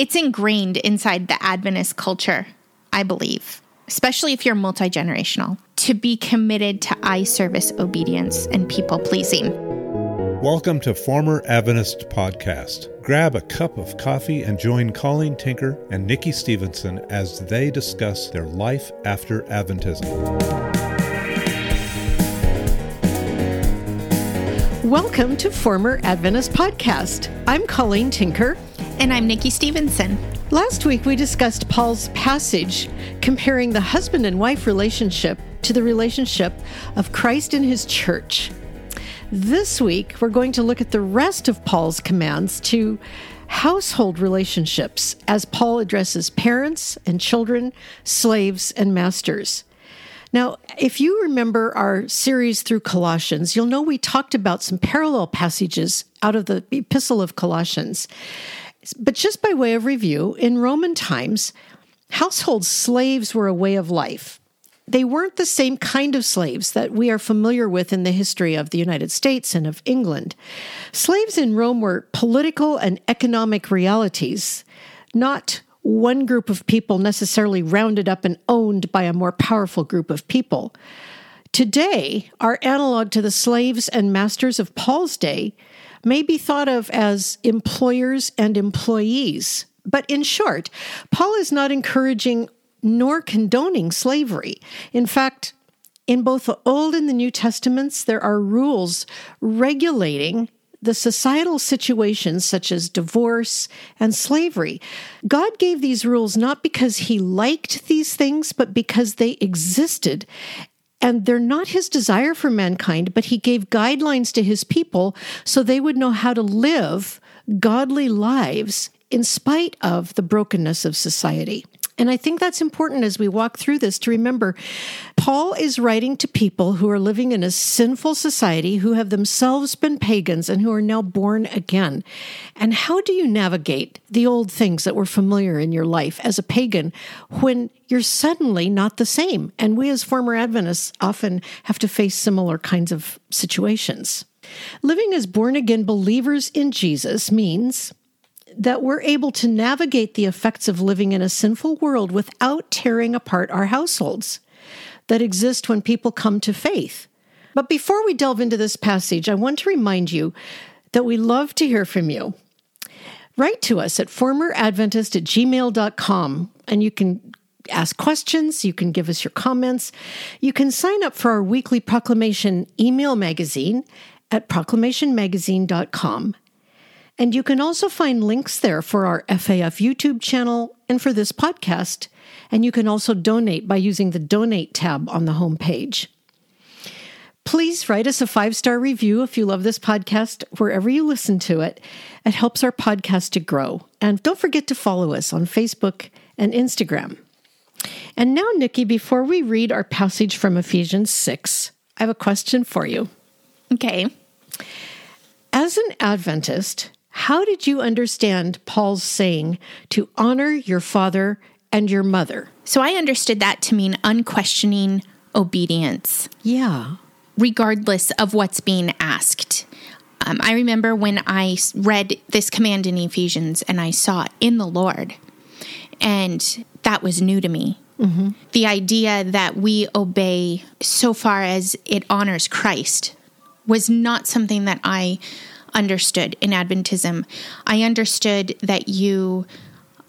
It's ingrained inside the Adventist culture, I believe, especially if you're multi generational, to be committed to eye service obedience and people pleasing. Welcome to Former Adventist Podcast. Grab a cup of coffee and join Colleen Tinker and Nikki Stevenson as they discuss their life after Adventism. Welcome to Former Adventist Podcast. I'm Colleen Tinker. And I'm Nikki Stevenson. Last week we discussed Paul's passage comparing the husband and wife relationship to the relationship of Christ and his church. This week, we're going to look at the rest of Paul's commands to household relationships as Paul addresses parents and children, slaves and masters. Now, if you remember our series through Colossians, you'll know we talked about some parallel passages out of the Epistle of Colossians. But just by way of review, in Roman times, household slaves were a way of life they weren't the same kind of slaves that we are familiar with in the history of the United States and of England. Slaves in Rome were political and economic realities, not one group of people necessarily rounded up and owned by a more powerful group of people. Today, our analog to the slaves and masters of Paul's day may be thought of as employers and employees. But in short, Paul is not encouraging nor condoning slavery. In fact, in both the Old and the New Testaments, there are rules regulating the societal situations such as divorce and slavery. God gave these rules not because he liked these things, but because they existed. And they're not his desire for mankind, but he gave guidelines to his people so they would know how to live godly lives in spite of the brokenness of society. And I think that's important as we walk through this to remember Paul is writing to people who are living in a sinful society, who have themselves been pagans and who are now born again. And how do you navigate the old things that were familiar in your life as a pagan when you're suddenly not the same? And we as former Adventists often have to face similar kinds of situations. Living as born again believers in Jesus means that we're able to navigate the effects of living in a sinful world without tearing apart our households that exist when people come to faith. But before we delve into this passage, I want to remind you that we love to hear from you. Write to us at formeradventist at gmail.com and you can ask questions, you can give us your comments. You can sign up for our weekly proclamation email magazine at proclamationmagazine.com. And you can also find links there for our FAF YouTube channel and for this podcast. And you can also donate by using the donate tab on the homepage. Please write us a five star review if you love this podcast wherever you listen to it. It helps our podcast to grow. And don't forget to follow us on Facebook and Instagram. And now, Nikki, before we read our passage from Ephesians 6, I have a question for you. Okay. As an Adventist, how did you understand Paul's saying to honor your father and your mother? So I understood that to mean unquestioning obedience. Yeah. Regardless of what's being asked. Um, I remember when I read this command in Ephesians and I saw in the Lord, and that was new to me. Mm-hmm. The idea that we obey so far as it honors Christ was not something that I understood in Adventism. I understood that you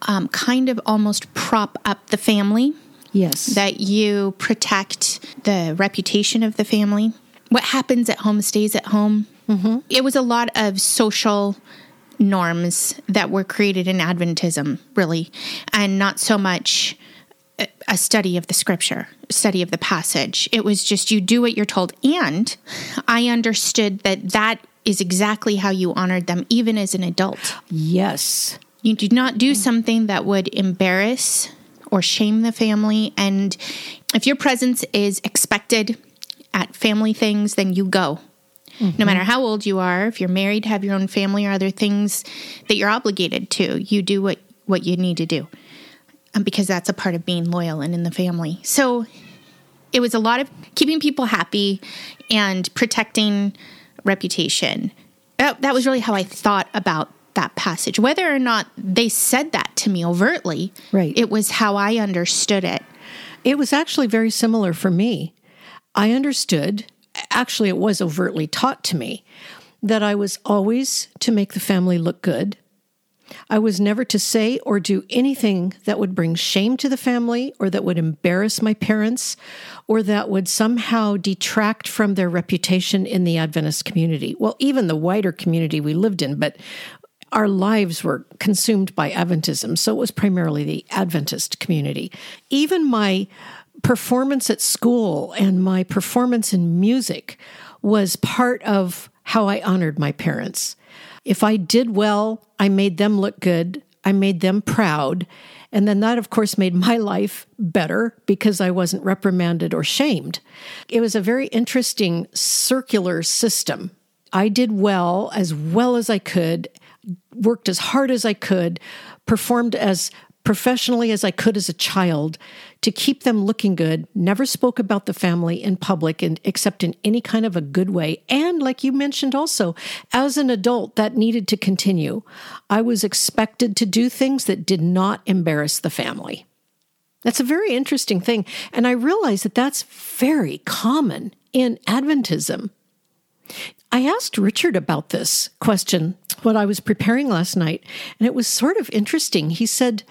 um, kind of almost prop up the family. Yes. That you protect the reputation of the family. What happens at home stays at home. Mm-hmm. It was a lot of social norms that were created in Adventism, really, and not so much a study of the scripture, study of the passage. It was just you do what you're told. And I understood that that is exactly how you honored them, even as an adult. Yes. You did not do something that would embarrass or shame the family. And if your presence is expected at family things, then you go. Mm-hmm. No matter how old you are, if you're married, have your own family, or other things that you're obligated to, you do what, what you need to do. Um, because that's a part of being loyal and in the family. So it was a lot of keeping people happy and protecting reputation. That, that was really how I thought about that passage. Whether or not they said that to me overtly, Right. it was how I understood it. It was actually very similar for me. I understood, actually, it was overtly taught to me, that I was always to make the family look good. I was never to say or do anything that would bring shame to the family or that would embarrass my parents or that would somehow detract from their reputation in the Adventist community. Well, even the wider community we lived in, but our lives were consumed by Adventism, so it was primarily the Adventist community. Even my performance at school and my performance in music was part of how I honored my parents. If I did well, I made them look good, I made them proud. And then that, of course, made my life better because I wasn't reprimanded or shamed. It was a very interesting circular system. I did well, as well as I could, worked as hard as I could, performed as professionally as I could as a child to keep them looking good, never spoke about the family in public and except in any kind of a good way. And like you mentioned also, as an adult, that needed to continue. I was expected to do things that did not embarrass the family. That's a very interesting thing. And I realize that that's very common in Adventism. I asked Richard about this question when I was preparing last night, and it was sort of interesting. He said,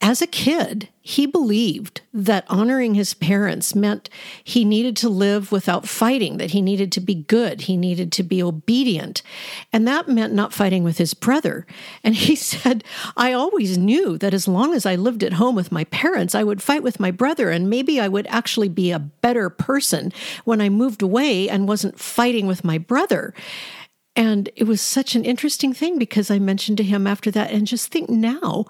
as a kid, he believed that honoring his parents meant he needed to live without fighting, that he needed to be good, he needed to be obedient. And that meant not fighting with his brother. And he said, I always knew that as long as I lived at home with my parents, I would fight with my brother, and maybe I would actually be a better person when I moved away and wasn't fighting with my brother. And it was such an interesting thing because I mentioned to him after that, and just think now,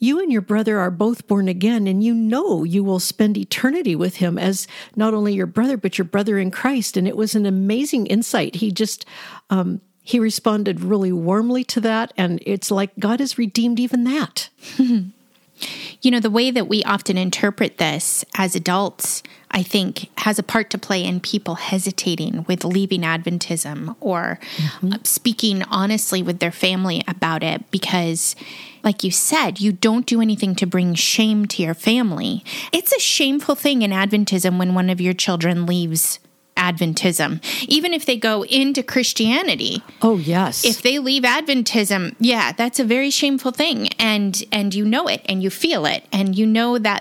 you and your brother are both born again, and you know you will spend eternity with him as not only your brother, but your brother in Christ. And it was an amazing insight. He just, um, he responded really warmly to that. And it's like God has redeemed even that. You know, the way that we often interpret this as adults, I think, has a part to play in people hesitating with leaving Adventism or uh, speaking honestly with their family about it because, like you said, you don't do anything to bring shame to your family. It's a shameful thing in Adventism when one of your children leaves Adventism, even if they go into Christianity. Oh, yes. if they leave adventism yeah that's a very shameful thing. And and you know it and you feel it. And you know that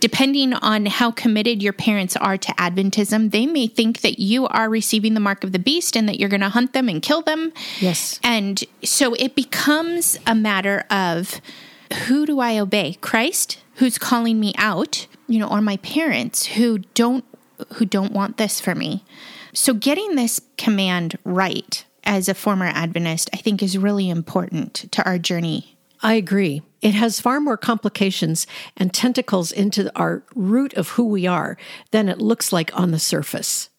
depending on how committed your parents are to adventism they may think that you are receiving the mark of the beast and that you're going to hunt them and kill them. Yes. and so it becomes a matter of who do i obey? Christ who's calling me out you know or my parents who don't who don't want this for me so getting this command right as a former adventist i think is really important to our journey I agree. It has far more complications and tentacles into our root of who we are than it looks like on the surface.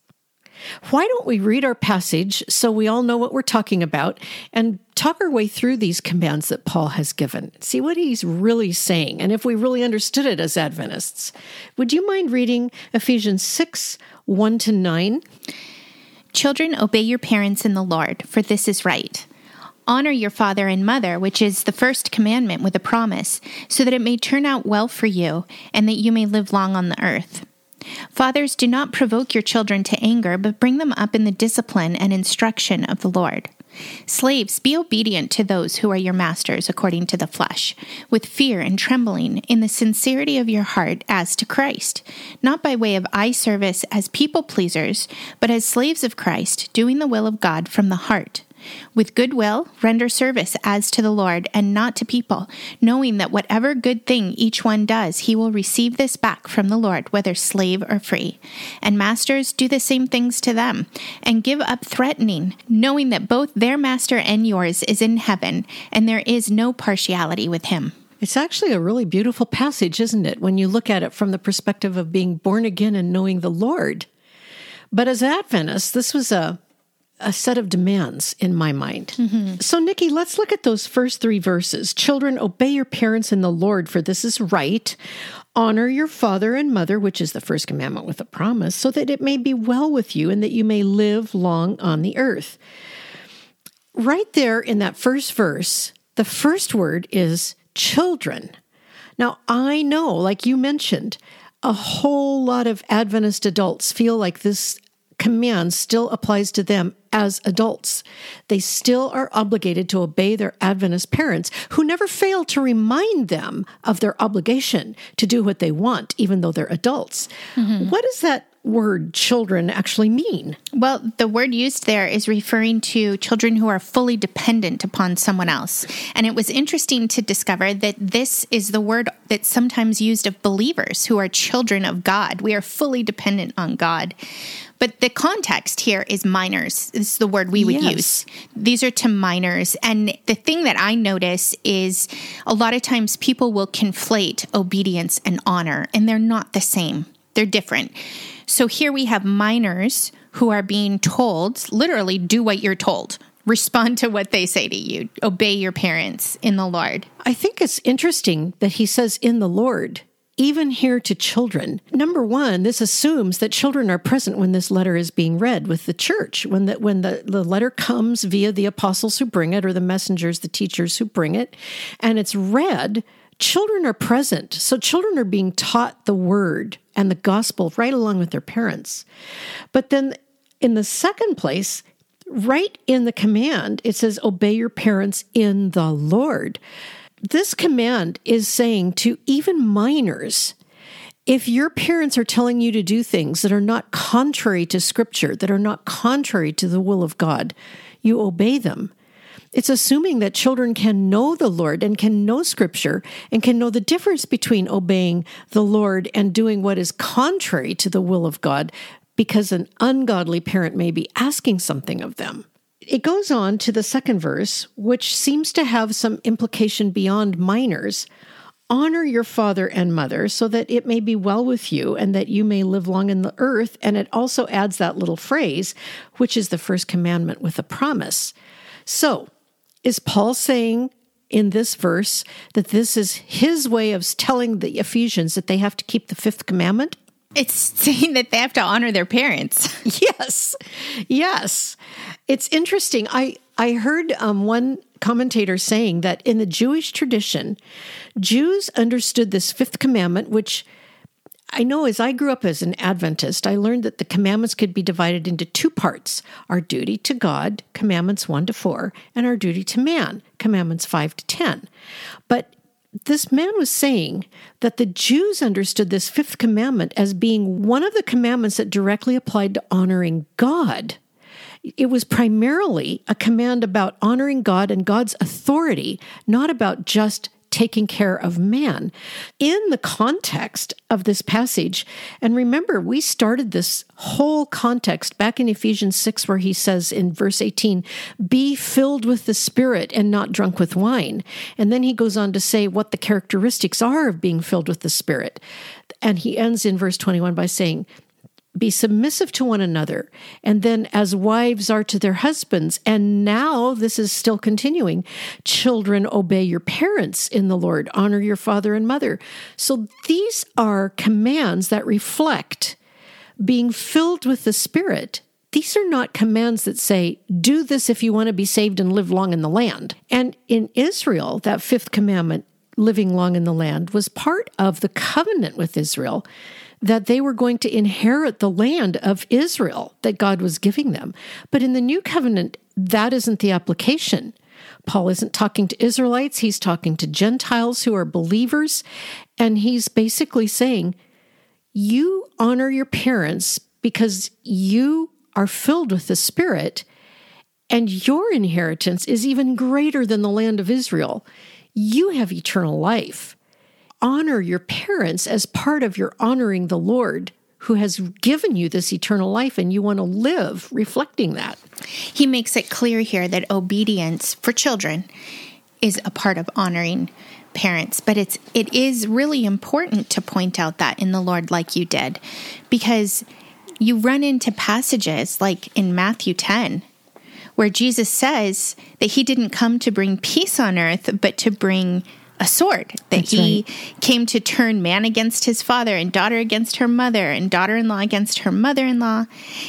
Why don't we read our passage so we all know what we're talking about and talk our way through these commands that Paul has given? See what he's really saying and if we really understood it as Adventists. Would you mind reading Ephesians 6 1 to 9? Children, obey your parents in the Lord, for this is right. Honor your father and mother, which is the first commandment with a promise, so that it may turn out well for you, and that you may live long on the earth. Fathers, do not provoke your children to anger, but bring them up in the discipline and instruction of the Lord. Slaves, be obedient to those who are your masters according to the flesh, with fear and trembling, in the sincerity of your heart as to Christ, not by way of eye service as people pleasers, but as slaves of Christ, doing the will of God from the heart. With good will, render service as to the Lord and not to people, knowing that whatever good thing each one does, he will receive this back from the Lord, whether slave or free. And masters, do the same things to them, and give up threatening, knowing that both their master and yours is in heaven, and there is no partiality with him. It's actually a really beautiful passage, isn't it, when you look at it from the perspective of being born again and knowing the Lord? But as Adventists, this was a a set of demands in my mind. So, Nikki, let's look at those first three verses. Children, obey your parents in the Lord, for this is right. Honor your father and mother, which is the first commandment with a promise, so that it may be well with you and that you may live long on the earth. right there in that first verse, the first word is children. Now, I know, like you mentioned, a whole lot of Adventist adults feel like this command still applies to them as adults. They still are obligated to obey their Adventist parents who never fail to remind them of their obligation to do what they want, even though they're adults. Mm-hmm. What does that word children actually mean? Well, the word used there is referring to children who are fully dependent upon someone else. And it was interesting to discover that this is the word that's sometimes used of believers who are children of God. We are fully dependent on God. But the context here is minors. This is the word we would yes. use. These are to minors. And the thing that I notice is a lot of times people will conflate obedience and honor, and they're not the same, they're different. So here we have minors who are being told, literally, do what you're told. Respond to what they say to you. Obey your parents in the Lord. I think it's interesting that he says in the Lord even here to children. Number one, this assumes that children are present when this letter is being read with the church. When the when the, the letter comes via the apostles who bring it or the messengers, the teachers who bring it, and it's read, children are present. So children are being taught the word and the gospel right along with their parents. But then in the second place, right in the command, it says, Obey your parents in the Lord. This command is saying to even minors, if your parents are telling you to do things that are not contrary to scripture, that are not contrary to the will of God, you obey them. It's assuming that children can know the Lord and can know Scripture and can know the difference between obeying the Lord and doing what is contrary to the will of God because an ungodly parent may be asking something of them. It goes on to the second verse, which seems to have some implication beyond minors. Honor your father and mother so that it may be well with you and that you may live long in the earth. And it also adds that little phrase, which is the first commandment with a promise. So, is Paul saying in this verse that this is his way of telling the Ephesians that they have to keep the fifth commandment? It's saying that they have to honor their parents. yes. Yes. It's interesting. I, I heard um, one commentator saying that in the Jewish tradition, Jews understood this fifth commandment, which I know as I grew up as an Adventist, I learned that the commandments could be divided into two parts our duty to God, commandments 1 to 4, and our duty to man, commandments 5 to 10. But this man was saying that the Jews understood this fifth commandment as being one of the commandments that directly applied to honoring God. It was primarily a command about honoring God and God's authority, not about just taking care of man. In the context of this passage, and remember, we started this whole context back in Ephesians 6, where he says in verse 18, Be filled with the Spirit and not drunk with wine. And then he goes on to say what the characteristics are of being filled with the Spirit. And he ends in verse 21 by saying, be submissive to one another, and then as wives are to their husbands. And now this is still continuing. Children, obey your parents in the Lord, honor your father and mother. So these are commands that reflect being filled with the Spirit. These are not commands that say, do this if you want to be saved and live long in the land. And in Israel, that fifth commandment, living long in the land, was part of the covenant with Israel that they were going to inherit the land of Israel that God was giving them. But in the new covenant, that isn't the application. Paul isn't talking to Israelites, he's talking to Gentiles who are believers. And he's basically saying, You honor your parents because you are filled with the Spirit, and your inheritance is even greater than the land of Israel. You have eternal life honor your parents as part of your honoring the Lord who has given you this eternal life and you want to live reflecting that. He makes it clear here that obedience for children is a part of honoring parents, but it's it is really important to point out that in the Lord like you did because you run into passages like in Matthew 10 where Jesus says that he didn't come to bring peace on earth but to bring a sword, that That's he right. came to turn man against his father and daughter against her mother and daughter in law against her mother in law.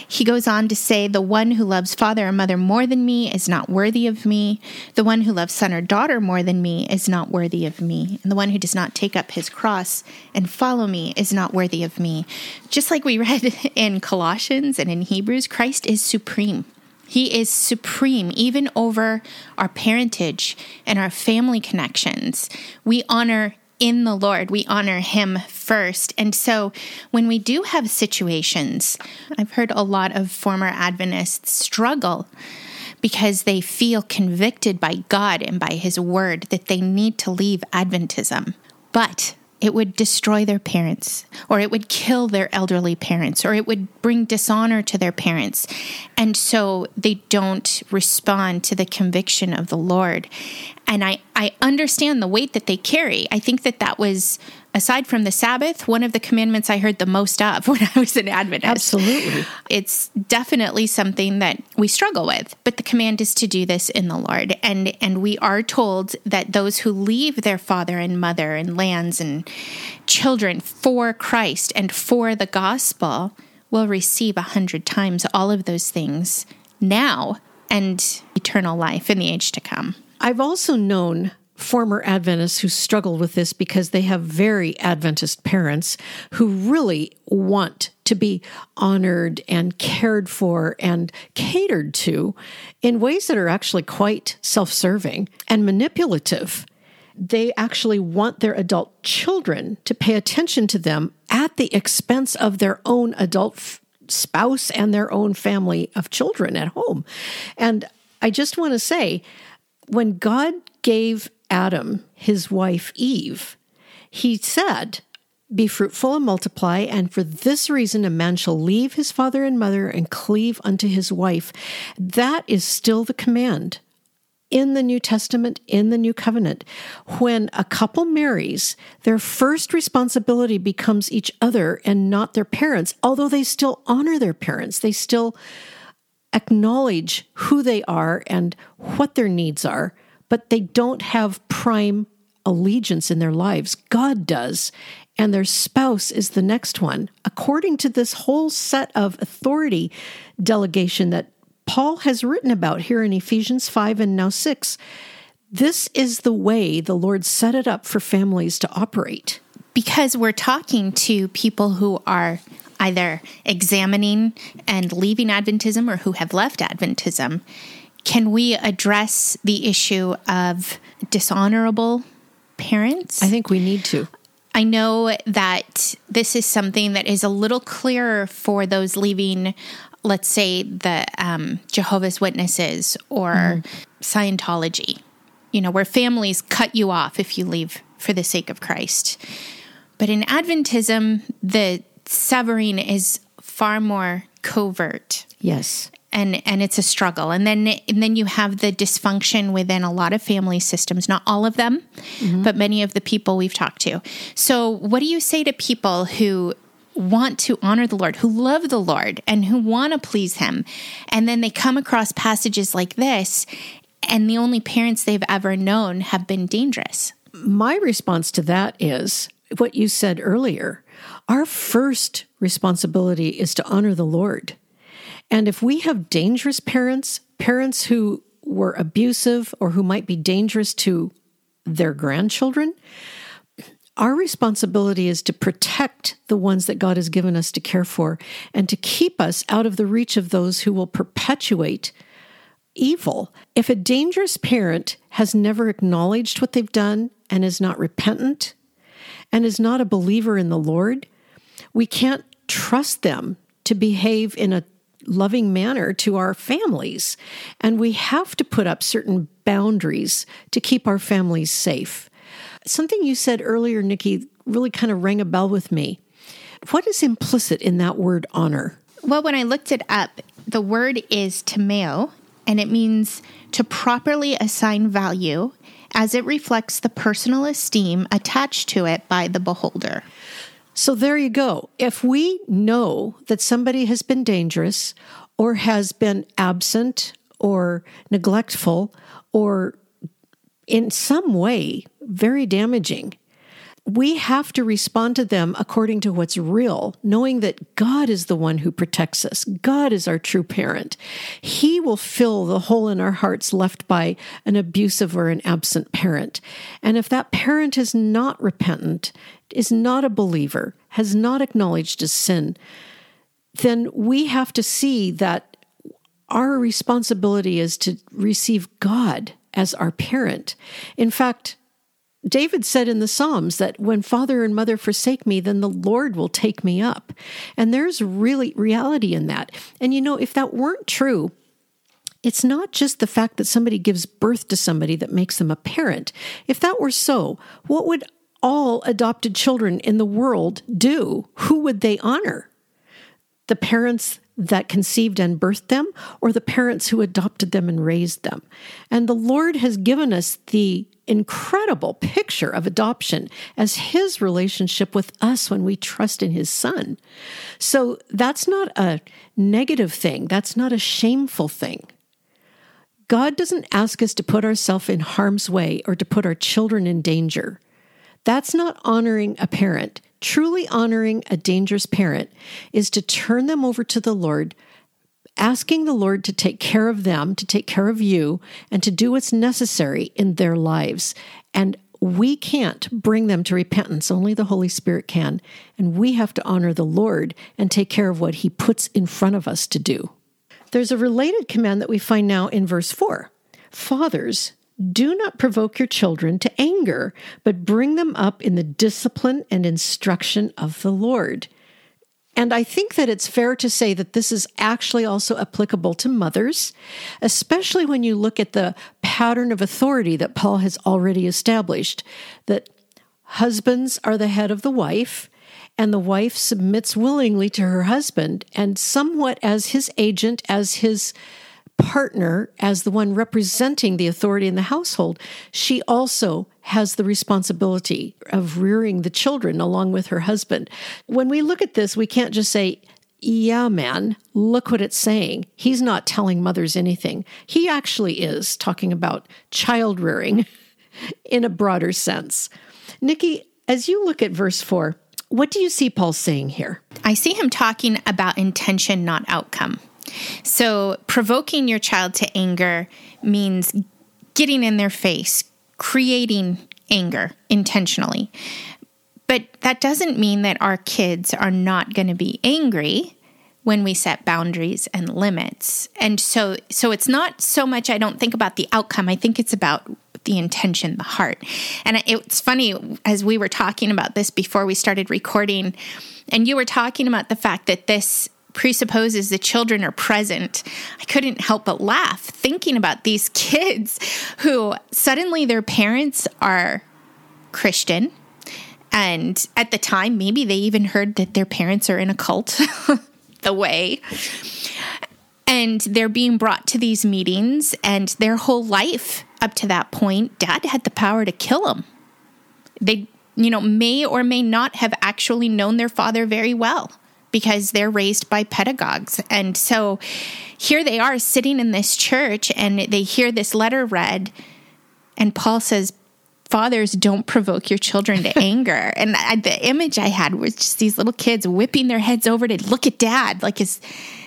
He goes on to say, The one who loves father or mother more than me is not worthy of me. The one who loves son or daughter more than me is not worthy of me. And the one who does not take up his cross and follow me is not worthy of me. Just like we read in Colossians and in Hebrews, Christ is supreme. He is supreme, even over our parentage and our family connections. We honor in the Lord, we honor Him first. And so when we do have situations, I've heard a lot of former Adventists struggle because they feel convicted by God and by His Word that they need to leave Adventism. But it would destroy their parents, or it would kill their elderly parents, or it would bring dishonor to their parents. And so they don't respond to the conviction of the Lord. And I, I understand the weight that they carry. I think that that was, aside from the Sabbath, one of the commandments I heard the most of when I was an Adventist. Absolutely. It's definitely something that we struggle with, but the command is to do this in the Lord. And and we are told that those who leave their father and mother and lands and children for Christ and for the gospel will receive a hundred times all of those things now and eternal life in the age to come. I've also known former Adventists who struggle with this because they have very Adventist parents who really want to be honored and cared for and catered to in ways that are actually quite self serving and manipulative. They actually want their adult children to pay attention to them at the expense of their own adult f- spouse and their own family of children at home. And I just want to say, when God gave Adam his wife Eve, he said, Be fruitful and multiply, and for this reason a man shall leave his father and mother and cleave unto his wife. That is still the command in the New Testament, in the New Covenant. When a couple marries, their first responsibility becomes each other and not their parents, although they still honor their parents. They still acknowledge who they are and what their needs are, but they don't have prime allegiance in their lives. God does, and their spouse is the next one. According to this whole set of authority delegation that Paul has written about here in Ephesians 5 and now 6, this is the way the Lord set it up for families to operate. because we're talking to people who are either examining and leaving Adventism or who have left Adventism, can we address the issue of dishonorable parents? I think we need to. I know that this is something that is a little clearer for those leaving, let's say, the um, Jehovah's Witnesses or Scientology, you know, where families cut you off if you leave for the sake of Christ. But in Adventism, the severing is far more covert Yes. And and it's a struggle. And then and then you have the dysfunction within a lot of family systems not all of them mm-hmm. but many of the people we've talked to. So what do you say to people who want to honor the lord who love the lord and who want to please him? And then they come across passages like this and the only parents they've ever known have been dangerous. My response to that is what you said earlier. Our first responsibility is to honor the Lord. And if we have dangerous parents, parents who were abusive or who might be dangerous to their grandchildren, our responsibility is to protect the ones that God has given us to care for and to keep us out of the reach of those who will perpetuate evil. If a dangerous parent has never acknowledged what they've done and is not repentant and is not a believer in the Lord, we can't trust them to behave in a loving manner to our families. And we have to put up certain boundaries to keep our families safe. Something you said earlier, Nikki, really kind of rang a bell with me. What is implicit in that word honor? Well, when I looked it up, the word is timeo, and it means to properly assign value as it reflects the personal esteem attached to it by the beholder. So there you go. If we know that somebody has been dangerous or has been absent or neglectful or in some way very damaging we have to respond to them according to what's real, knowing that God is the one who protects us. God is our true parent. He will fill the hole in our hearts left by an abusive or an absent parent. And if that parent is not repentant, is not a believer, has not acknowledged his sin, then we have to see that our responsibility is to receive God as our parent. In fact, David said in the Psalms that when father and mother forsake me, then the Lord will take me up. And there's really reality in that. And you know, if that weren't true, it's not just the fact that somebody gives birth to somebody that makes them a parent. If that were so, what would all adopted children in the world do? Who would they honor? The parents that conceived and birthed them, or the parents who adopted them and raised them? And the Lord has given us the incredible picture of adoption as his relationship with us when we trust in his son. So that's not a negative thing, that's not a shameful thing. God doesn't ask us to put ourselves in harm's way or to put our children in danger. That's not honoring a parent. Truly honoring a dangerous parent is to turn them over to the Lord asking the Lord to take care of them, to take care of you, and to do what's necessary in their lives. And we can't bring them to repentance, only the Holy Spirit can. And we have to honor the Lord and take care of what He puts in front of us to do. There's a related command that we find now in verse 4 Fathers, do not provoke your children to anger, but bring them up in the discipline and instruction of the Lord. And I think that it's fair to say that this is actually also applicable to mothers, especially when you look at the pattern of authority that Paul has already established that husbands are the head of the wife, and the wife submits willingly to her husband and somewhat as his agent, as his partner, as the one representing the authority in the household, she also has the responsibility of rearing the children along with her husband. When we look at this, we can't just say, yeah, man, look what it's saying. He's not telling mothers anything. He actually is talking about child rearing in a broader sense. Nikki, as you look at verse 4, what do you see Paul saying here? I see him talking about intention, not outcome. So, provoking your child to anger means getting in their face, creating anger intentionally. But that doesn't mean that our kids are not going to be angry when we set boundaries and limits. And so so it's not so much I don't think about the outcome. I think it's about the intention, the heart. And it's funny as we were talking about this before we started recording and you were talking about the fact that this presupposes the children are present, I couldn't help but laugh thinking about these kids who suddenly their parents are Christian. And at the time, maybe they even heard that their parents are in a cult, the way. And they're being brought to these meetings, and their whole life up to that point, dad had the power to kill them. They, you know, may or may not have actually known their father very well because they're raised by pedagogues. And so here they are sitting in this church and they hear this letter read, and Paul says, Fathers, don't provoke your children to anger. And I, the image I had was just these little kids whipping their heads over to look at dad. Like, is,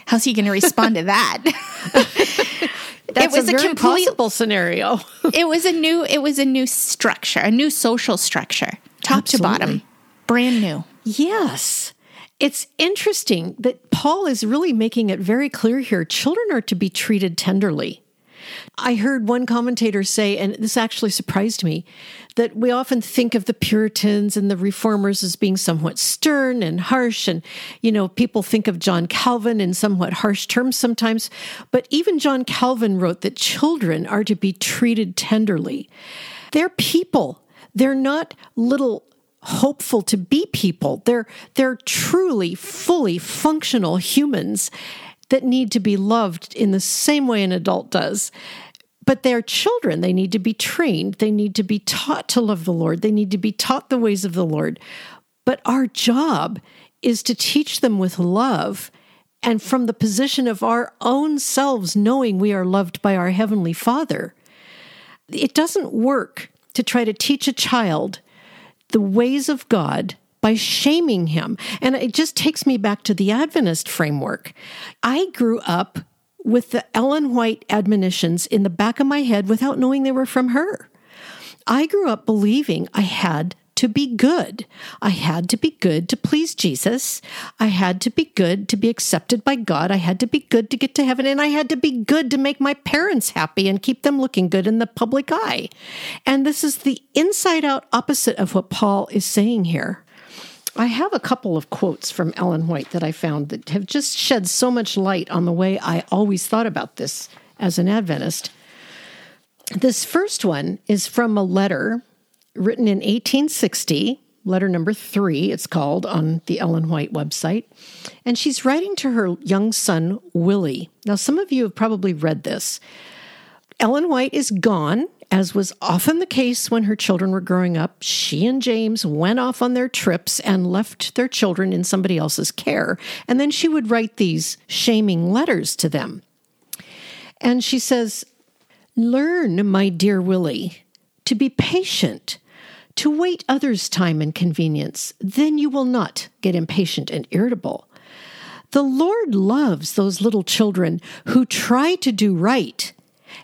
how's he going to respond to that? That's it was a, a complete possible scenario. it was a new, it was a new structure, a new social structure, top Absolutely. to bottom, brand new. Yes. It's interesting that Paul is really making it very clear here children are to be treated tenderly. I heard one commentator say, and this actually surprised me, that we often think of the Puritans and the Reformers as being somewhat stern and harsh. And, you know, people think of John Calvin in somewhat harsh terms sometimes. But even John Calvin wrote that children are to be treated tenderly. They're people, they're not little hopeful to be people. They're they're truly fully functional humans that need to be loved in the same way an adult does. But they're children. They need to be trained. They need to be taught to love the Lord. They need to be taught the ways of the Lord. But our job is to teach them with love and from the position of our own selves, knowing we are loved by our Heavenly Father. it doesn't work to try to teach a child the ways of God by shaming him. And it just takes me back to the Adventist framework. I grew up with the Ellen White admonitions in the back of my head without knowing they were from her. I grew up believing I had to be good. I had to be good to please Jesus. I had to be good to be accepted by God. I had to be good to get to heaven. And I had to be good to make my parents happy and keep them looking good in the public eye. And this is the inside out opposite of what Paul is saying here. I have a couple of quotes from Ellen White that I found that have just shed so much light on the way I always thought about this as an Adventist. This first one is from a letter written in 1860, letter number three, it's called on the Ellen White website. And she's writing to her young son, Willie. Now, some of you have probably read this. Ellen White is gone, as was often the case when her children were growing up. She and James went off on their trips and left their children in somebody else's care. And then she would write these shaming letters to them. And she says, Learn, my dear Willie, to be patient to wait others' time and convenience, then you will not get impatient and irritable. The Lord loves those little children who try to do right,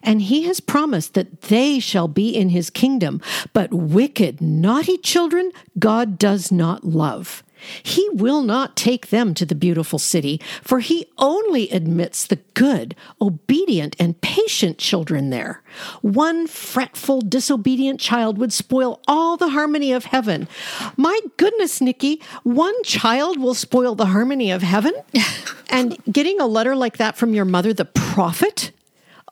and He has promised that they shall be in His kingdom. But wicked, naughty children, God does not love. He will not take them to the beautiful city, for he only admits the good, obedient, and patient children there. One fretful, disobedient child would spoil all the harmony of heaven. My goodness, Nikki, one child will spoil the harmony of heaven? and getting a letter like that from your mother, the prophet?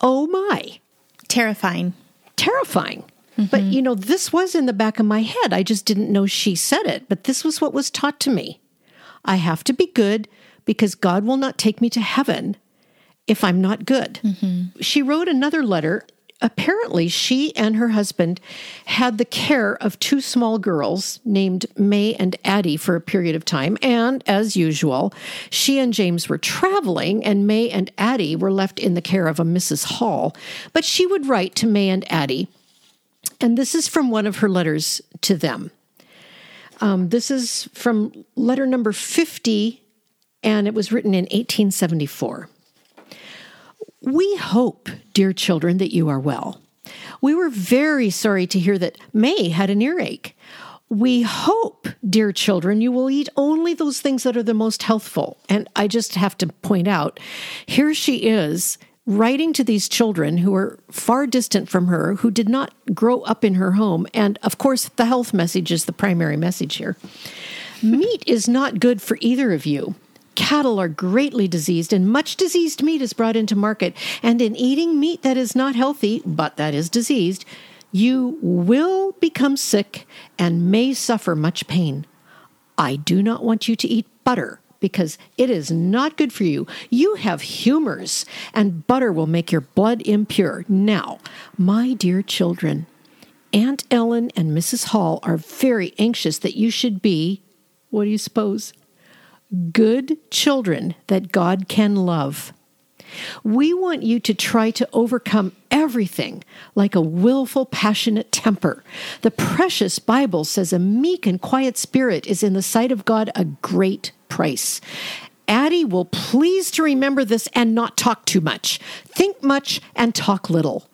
Oh my. Terrifying. Terrifying. Mm-hmm. But, you know, this was in the back of my head. I just didn't know she said it, but this was what was taught to me. I have to be good because God will not take me to heaven if I'm not good. Mm-hmm. She wrote another letter. Apparently, she and her husband had the care of two small girls named May and Addie for a period of time. And as usual, she and James were traveling, and May and Addie were left in the care of a Mrs. Hall. But she would write to May and Addie and this is from one of her letters to them. Um, this is from letter number 50, and it was written in 1874. We hope, dear children, that you are well. We were very sorry to hear that May had an earache. We hope, dear children, you will eat only those things that are the most healthful. And I just have to point out here she is writing to these children who are far distant from her, who did not grow up in her home. And of course, the health message is the primary message here. meat is not good for either of you. Cattle are greatly diseased, and much diseased meat is brought into market. And in eating meat that is not healthy, but that is diseased, you will become sick and may suffer much pain. I do not want you to eat butter because it is not good for you. You have humors, and butter will make your blood impure. Now, my dear children, Aunt Ellen and Mrs. Hall are very anxious that you should be, what do you suppose? Good children that God can love. We want you to try to overcome everything like a willful, passionate temper. The precious Bible says a meek and quiet spirit is in the sight of God a great price. Addie will please to remember this and not talk too much. Think much and talk little.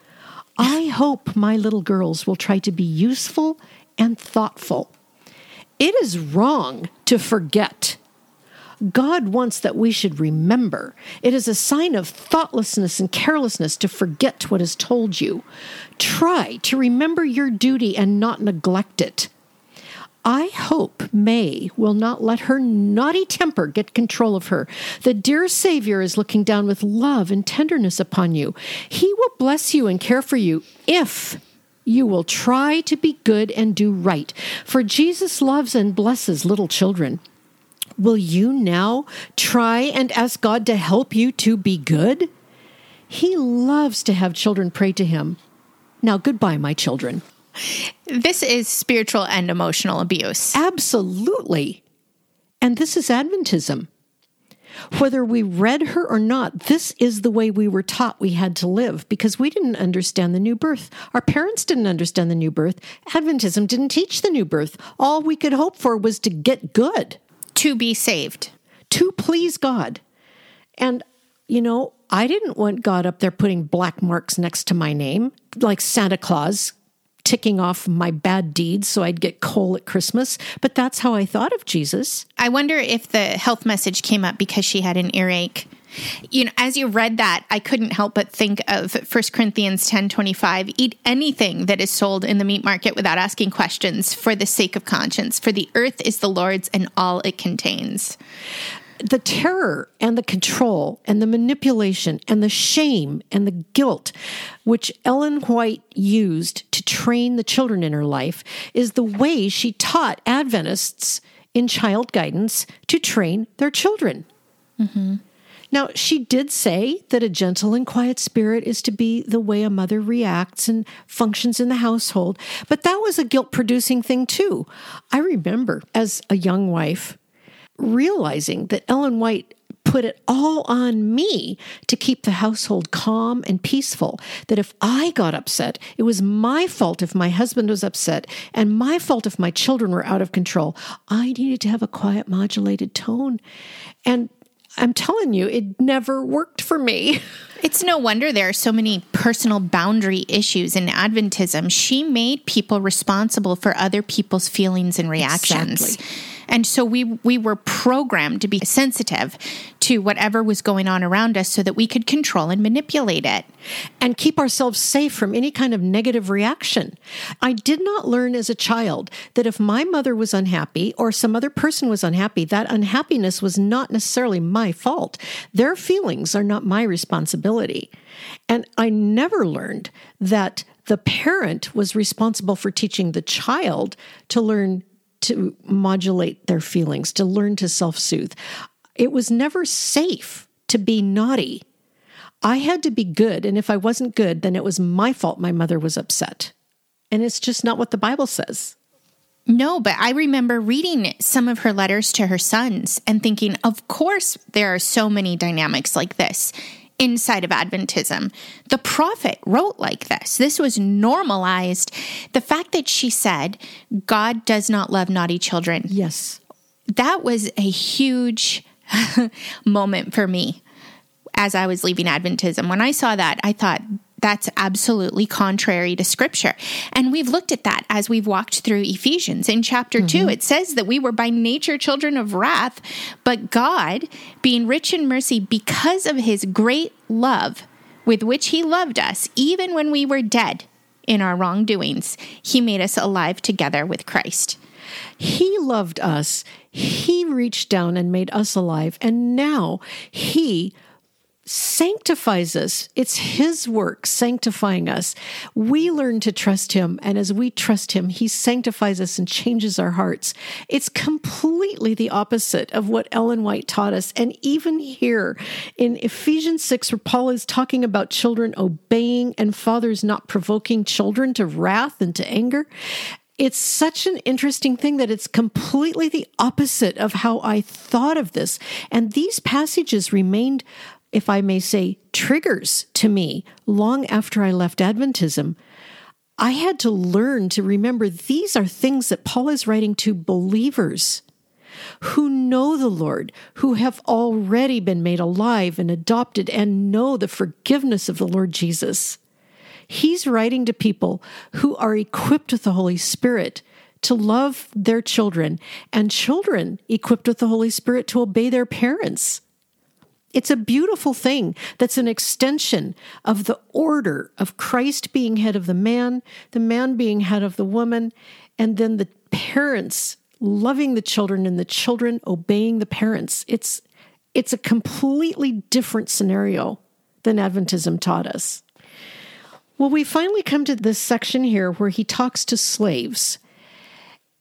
I hope my little girls will try to be useful and thoughtful. It is wrong to forget God wants that we should remember. It is a sign of thoughtlessness and carelessness to forget what is told you. Try to remember your duty and not neglect it. I hope May will not let her naughty temper get control of her. The dear Savior is looking down with love and tenderness upon you. He will bless you and care for you if you will try to be good and do right. For Jesus loves and blesses little children. Will you now try and ask God to help you to be good? He loves to have children pray to him. Now, goodbye, my children. This is spiritual and emotional abuse. Absolutely. And this is Adventism. Whether we read her or not, this is the way we were taught we had to live because we didn't understand the new birth. Our parents didn't understand the new birth. Adventism didn't teach the new birth. All we could hope for was to get good, To be saved. to please God. And, you know, I didn't want God up there putting black marks next to my name, like Santa Claus ticking off my bad deeds so I'd get coal at Christmas. But that's how I thought of Jesus. I wonder if the health message came up because she had an earache. You know, as you read that, I couldn't help but think of 1 Corinthians 10:25, eat anything that is sold in the meat market without asking questions for the sake of conscience, for the earth is the Lord's and all it contains. The terror and the control and the manipulation and the shame and the guilt which Ellen White used to train the children in her life is the way she taught Adventists in child guidance to train their children. Mm-hmm. Now, she did say that a gentle and quiet spirit is to be the way a mother reacts and functions in the household, but that was a guilt producing thing too. I remember as a young wife realizing that Ellen White put it all on me to keep the household calm and peaceful. That if I got upset, it was my fault if my husband was upset and my fault if my children were out of control. I needed to have a quiet, modulated tone. And I'm telling you, it never worked for me. It's no wonder there are so many personal boundary issues in Adventism. She made people responsible for other people's feelings and reactions. Exactly. And so we we were programmed to be sensitive to whatever was going on around us so that we could control and manipulate it. and keep ourselves safe from any kind of negative reaction. I did not learn as a child that if my mother was unhappy or some other person was unhappy, that unhappiness was not necessarily my fault. Their feelings are not my responsibility. And I never learned that the parent was responsible for teaching the child to learn to modulate their feelings, to learn to self soothe. It was never safe to be naughty. I had to be good. And if I wasn't good, then it was my fault my mother was upset. And it's just not what the Bible says. No, but I remember reading some of her letters to her sons and thinking, of course, there are so many dynamics like this inside of Adventism. The prophet wrote like this. This was normalized. The fact that she said, God does not love naughty children, Yes. that was a huge moment for me as I was leaving Adventism. When I saw that, I thought, that's absolutely contrary to scripture. And we've looked at that as we've walked through Ephesians. In chapter 2, mm-hmm. it says that we were by nature children of wrath, but God, being rich in mercy because of his great love with which he loved us, even when we were dead in our wrongdoings, he made us alive together with Christ. He loved us. He reached down and made us alive. And now He sanctifies us. It's His work sanctifying us. We learn to trust Him. And as we trust Him, He sanctifies us and changes our hearts. It's completely the opposite of what Ellen White taught us. And even here in Ephesians 6, where Paul is talking about children obeying and fathers not provoking children to wrath and to anger, it's such an interesting thing that it's completely the opposite of how I thought of this. And these passages remained, if I may say, triggers to me long after I left Adventism. I had to learn to remember these are things that Paul is writing to believers who know the Lord, who have already been made alive and adopted and know the forgiveness of the Lord Jesus. He's writing to people who are equipped with the Holy Spirit to love their children and children equipped with the Holy Spirit to obey their parents. It's a beautiful thing that's an extension of the order of Christ being head of the man, the man being head of the woman, and then the parents loving the children and the children obeying the parents. It's it's a completely different scenario than Adventism taught us. Well, we finally come to this section here where he talks to slaves.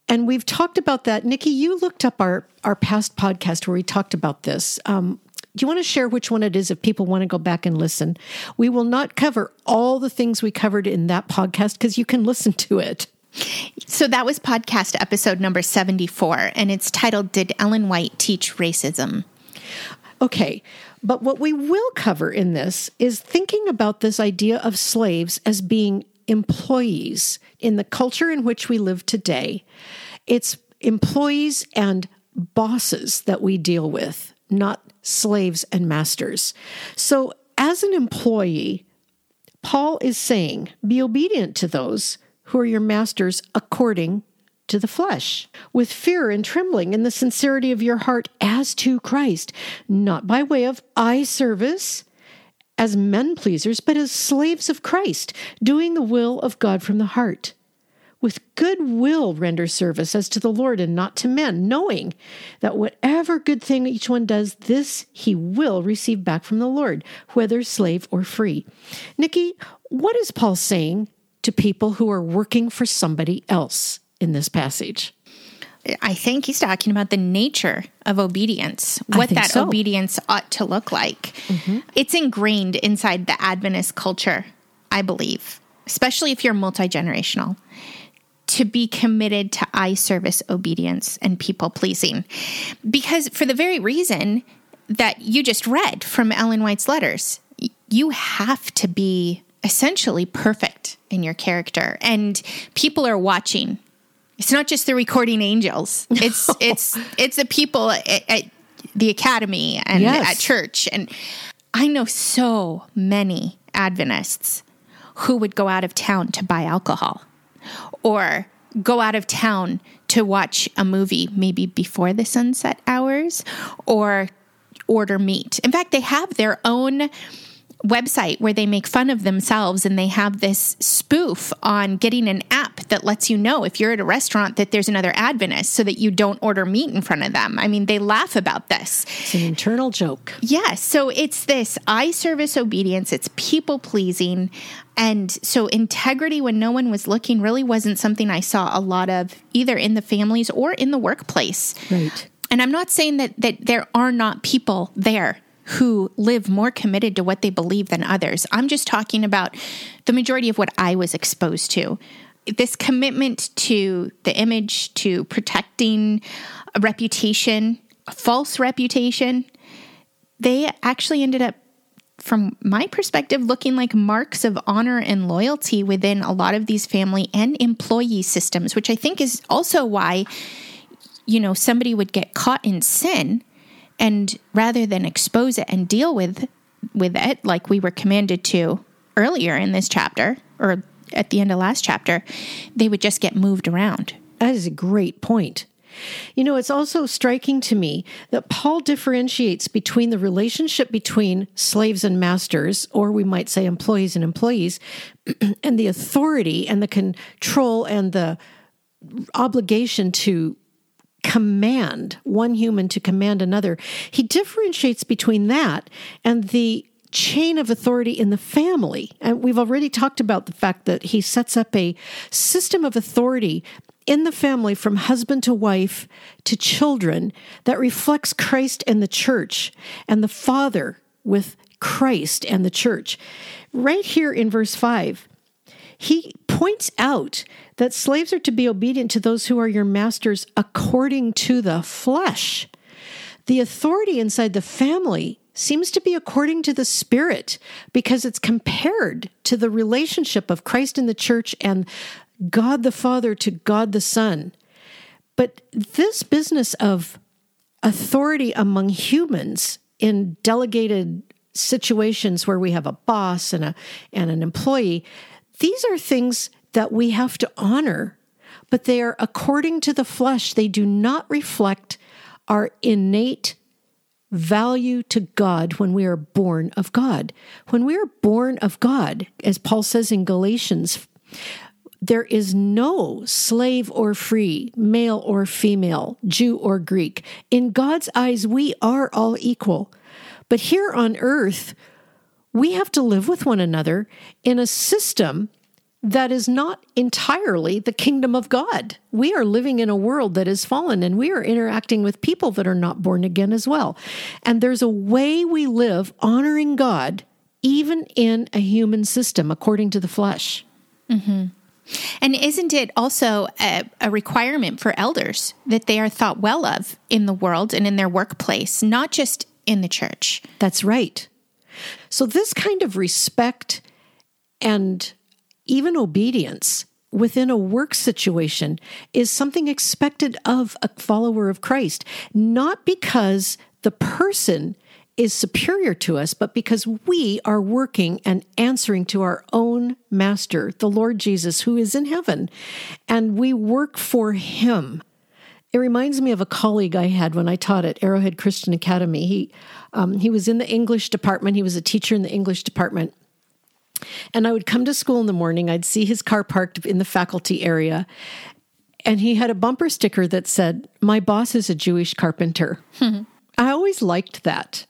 And we've talked about that. Nikki, you looked up our, our past podcast where we talked about this. Um, do you want to share which one it is if people want to go back and listen? We will not cover all the things we covered in that podcast because you can listen to it. So that was podcast episode number 74, and it's titled Did Ellen White Teach Racism? Okay, but what we will cover in this is thinking about this idea of slaves as being employees in the culture in which we live today. It's employees and bosses that we deal with, not slaves and masters. So, as an employee, Paul is saying, be obedient to those who are your masters according to the flesh, with fear and trembling in the sincerity of your heart as to Christ, not by way of eye service as men pleasers, but as slaves of Christ, doing the will of God from the heart. With good will render service as to the Lord and not to men, knowing that whatever good thing each one does, this he will receive back from the Lord, whether slave or free. Nikki, what is Paul saying to people who are working for somebody else in this passage? I think he's talking about the nature of obedience, what that so. obedience ought to look like. Mm-hmm. It's ingrained inside the Adventist culture, I believe, especially if you're multi generational, to be committed to eye service obedience and people pleasing. Because for the very reason that you just read from Ellen White's letters, you have to be essentially perfect in your character, and people are watching it's not just the recording angels. It's it's it's the people at, at the academy and yes. at church. And I know so many Adventists who would go out of town to buy alcohol or go out of town to watch a movie maybe before the sunset hours or order meat. In fact, they have their own website where they make fun of themselves and they have this spoof on getting an app that lets you know if you're at a restaurant that there's another Adventist so that you don't order meat in front of them. I mean, they laugh about this. It's an internal joke. Yes. Yeah, so it's this eye service obedience, it's people pleasing. And so integrity when no one was looking really wasn't something I saw a lot of either in the families or in the workplace. Right. And I'm not saying that that there are not people there who live more committed to what they believe than others. I'm just talking about the majority of what I was exposed to. This commitment to the image, to protecting a reputation, a false reputation, they actually ended up, from my perspective, looking like marks of honor and loyalty within a lot of these family and employee systems, which I think is also why, you know, somebody would get caught in sin and rather than expose it and deal with with it like we were commanded to earlier in this chapter or at the end of last chapter, they would just get moved around. That is a great point. You know, it's also striking to me that Paul differentiates between the relationship between slaves and masters, or we might say employees and employees, and the authority and the control and the obligation to command one human to command another. He differentiates between that and the chain of authority in the family. And we've already talked about the fact that he sets up a system of authority in the family from husband to wife to children that reflects Christ and the church and the father with Christ and the church. Right here in verse 5, he points out that slaves are to be obedient to those who are your masters according to the flesh. The authority inside the family seems to be according to the spirit because it's compared to the relationship of Christ in the church and God the Father to God the Son. But this business of authority among humans in delegated situations where we have a boss and a and an employee these are things that we have to honor, but they are according to the flesh. They do not reflect our innate value to God when we are born of God. When we are born of God, as Paul says in Galatians, there is no slave or free, male or female, Jew or Greek. In God's eyes, we are all equal. But here on earth, we have to live with one another in a system that is not entirely the kingdom of God. We are living in a world that is fallen and we are interacting with people that are not born again as well. And there's a way we live honoring God even in a human system according to the flesh. Mm-hmm. And isn't it also a, a, requirement for elders that they are thought well of in the world and in their workplace, not just in the church. That's right. So, this kind of respect and even obedience within a work situation is something expected of a follower of Christ, not because the person is superior to us, but because we are working and answering to our own master, the Lord Jesus, who is in heaven, and we work for him. It reminds me of a colleague I had when I taught at Arrowhead Christian Academy. He um, he was in the English department. He was a teacher in the English department, and I would come to school in the morning. I'd see his car parked in the faculty area, and he had a bumper sticker that said, "My boss is a Jewish carpenter." I always liked that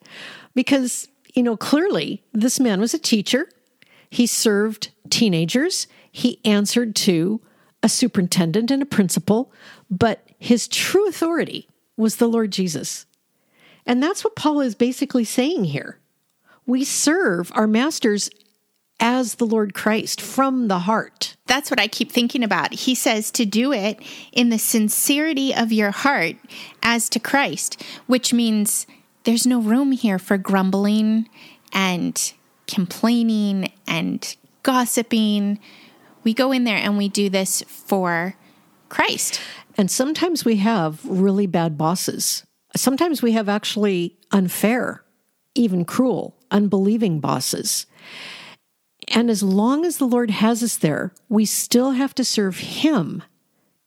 because, you know, clearly this man was a teacher. He served teenagers. He answered to a superintendent and a principal, but his true authority was the Lord Jesus. And that's what Paul is basically saying here. We serve our masters as the Lord Christ from the heart. That's what I keep thinking about. He says to do it in the sincerity of your heart as to Christ, which means there's no room here for grumbling and complaining and gossiping. We go in there and we do this for Christ. And sometimes we have really bad bosses. Sometimes we have actually unfair, even cruel, unbelieving bosses. And as long as the Lord has us there, we still have to serve Him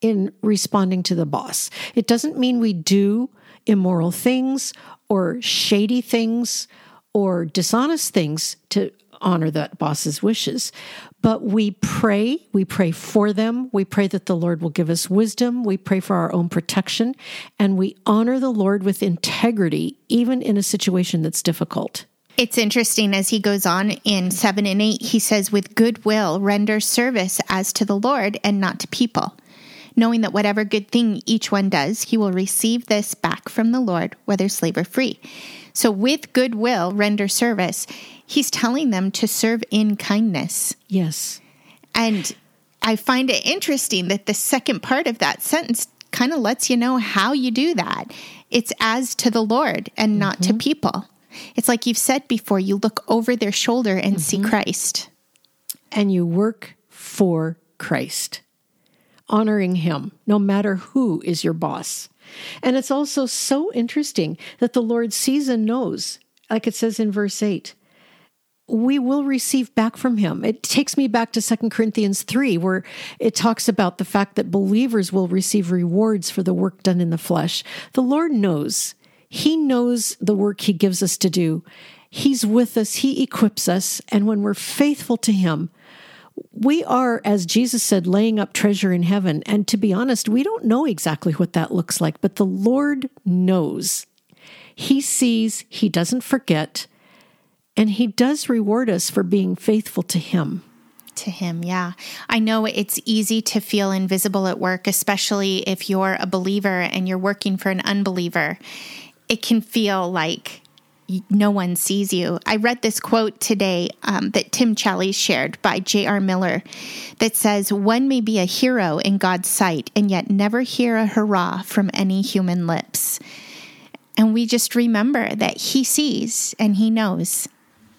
in responding to the boss. It doesn't mean we do immoral things or shady things or dishonest things to honor that boss's wishes. But we pray, we pray for them. We pray that the Lord will give us wisdom. We pray for our own protection. And we honor the Lord with integrity, even in a situation that's difficult. It's interesting as he goes on in 7 and 8, he says, With goodwill, render service as to the Lord and not to people, knowing that whatever good thing each one does, he will receive this back from the Lord, whether slave or free. So, with goodwill, render service. He's telling them to serve in kindness. Yes. And I find it interesting that the second part of that sentence kind of lets you know how you do that. It's as to the Lord and not mm-hmm. to people. It's like you've said before, you look over their shoulder and mm-hmm. see Christ. And you work for Christ, honoring Him, no matter who is your boss. And it's also so interesting that the Lord sees and knows, like it says in verse 8 we will receive back from him. It takes me back to Second Corinthians 3, where it talks about the fact that believers will receive rewards for the work done in the flesh. The Lord knows he knows the work He gives us to do. He's with us, He equips us, and when we're faithful to Him, we are, as Jesus said, laying up treasure in heaven. And to be honest, we don't know exactly what that looks like, but the Lord knows. He sees, He doesn't forget, and He does reward us for being faithful to Him to him. Yeah. I know it's easy to feel invisible at work, especially if you're a believer and you're working for an unbeliever it can feel like no one sees you. I read this quote today um, that Tim Challies shared by J.R. Miller that says, One may be a hero in God's sight and yet never hear a hurrah from any human lips. And we just remember that He sees and He knows.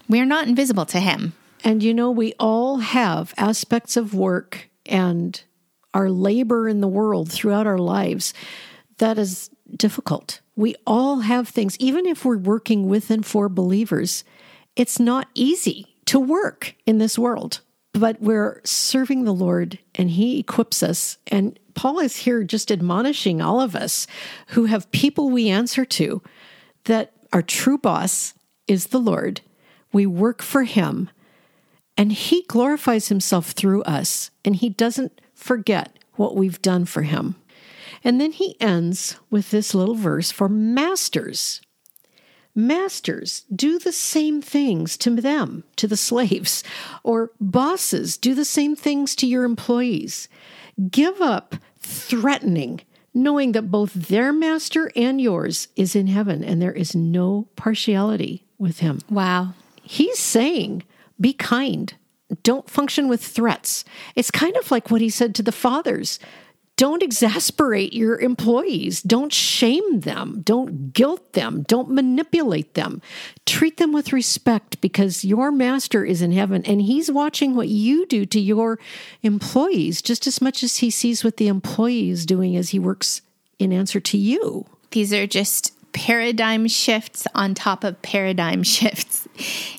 We're not invisible to Him. And you know, we all have aspects of work and our labor in the world throughout our lives that is difficult we all have things, even if we're working with and for believers, it's not easy to work in this world. But we're serving the Lord and He equips us. And Paul is here just admonishing all of us who have people we answer to that our true boss is the Lord. We work for Him and He glorifies Himself through us and He doesn't forget what we've done for Him. And then he ends with this little verse for masters. Masters, do the same things to them, to the slaves, or bosses, do the same things to your employees. Give up threatening, knowing that both their master and yours is in heaven and there is no partiality with him. Wow. He's saying, be kind. Don't function with threats. It's kind of like what he said to the fathers don't exasperate your employees. Don't shame them. Don't guilt them. Don't manipulate them. Treat them with respect because your master is in heaven and he's watching what you do to your employees just as much as he sees what the employee is doing as he works in answer to you. These are just paradigm shifts on top of paradigm shifts.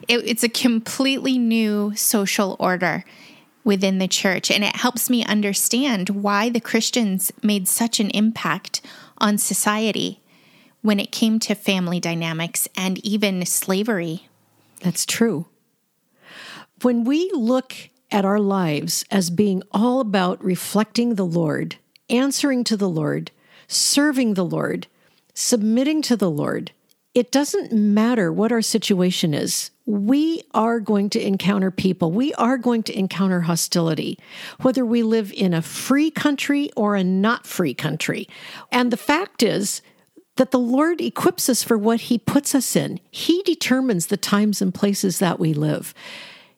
It, it's a completely new social order within the church. And it helps me understand why the Christians made such an impact on society when it came to family dynamics and even slavery. That's true. When we look at our lives as being all about reflecting the Lord, answering to the Lord, serving the Lord, submitting to the Lord, it doesn't matter what our situation is. We are going to encounter people. We are going to encounter hostility, whether we live in a free country or a not free country. And the fact is that the Lord equips us for what He puts us in. He determines the times and places that we live.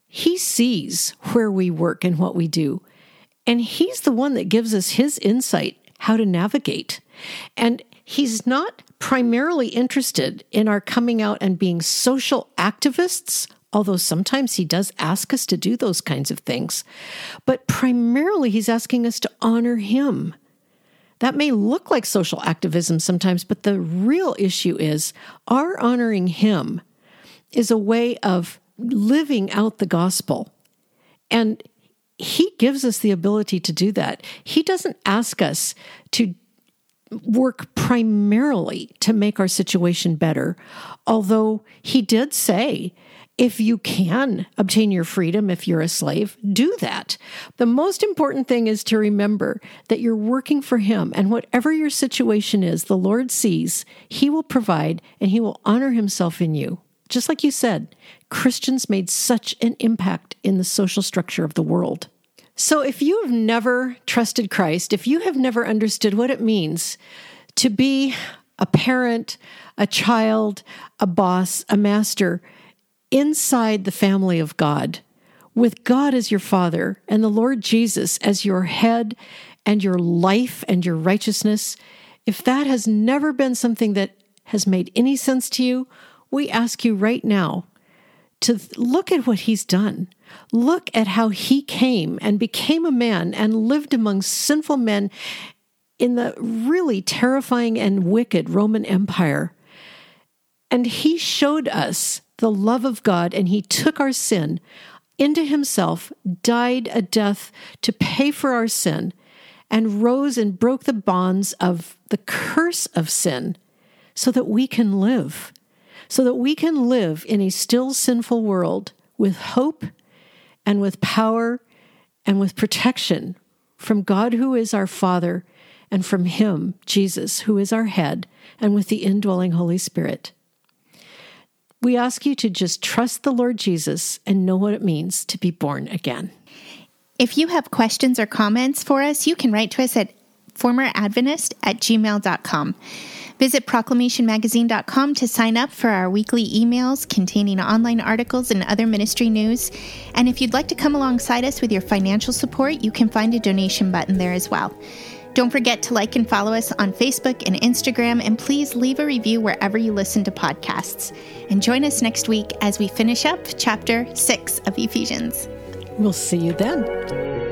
He sees where we work and what we do. And He's the one that gives us His insight how to navigate. And He's not primarily interested in our coming out and being social activists, although sometimes he does ask us to do those kinds of things. But primarily, he's asking us to honor him. That may look like social activism sometimes, but the real issue is our honoring him is a way of living out the gospel. And he gives us the ability to do that. He doesn't ask us to work primarily to make our situation better. Although he did say, if you can obtain your freedom if you're a slave, do that. The most important thing is to remember that you're working for Him, and whatever your situation is, the Lord sees, He will provide, and He will honor Himself in you. Just like you said, Christians made such an impact in the social structure of the world. So, if you have never trusted Christ, if you have never understood what it means to be a parent, a child, a boss, a master inside the family of God, with God as your father and the Lord Jesus as your head and your life and your righteousness, if that has never been something that has made any sense to you, we ask you right now to look at what he's done. Look at how he came and became a man and lived among sinful men in the really terrifying and wicked Roman Empire. And he showed us the love of God and he took our sin into himself, died a death to pay for our sin, and rose and broke the bonds of the curse of sin so that we can live so that we can live in a still sinful world with hope and with power and with protection from God, who is our Father, and from Him, Jesus, who is our head, and with the indwelling Holy Spirit. We ask you to just trust the Lord Jesus and know what it means to be born again. If you have questions or comments for us, you can write to us at formeradventist at gmail.com. Visit proclamationmagazine.com to sign up for our weekly emails containing online articles and other ministry news. And if you'd like to come alongside us with your financial support, you can find a donation button there as well. Don't forget to like and follow us on Facebook and Instagram, and please leave a review wherever you listen to podcasts. And join us next week as we finish up chapter 6 of Ephesians. We'll see you then.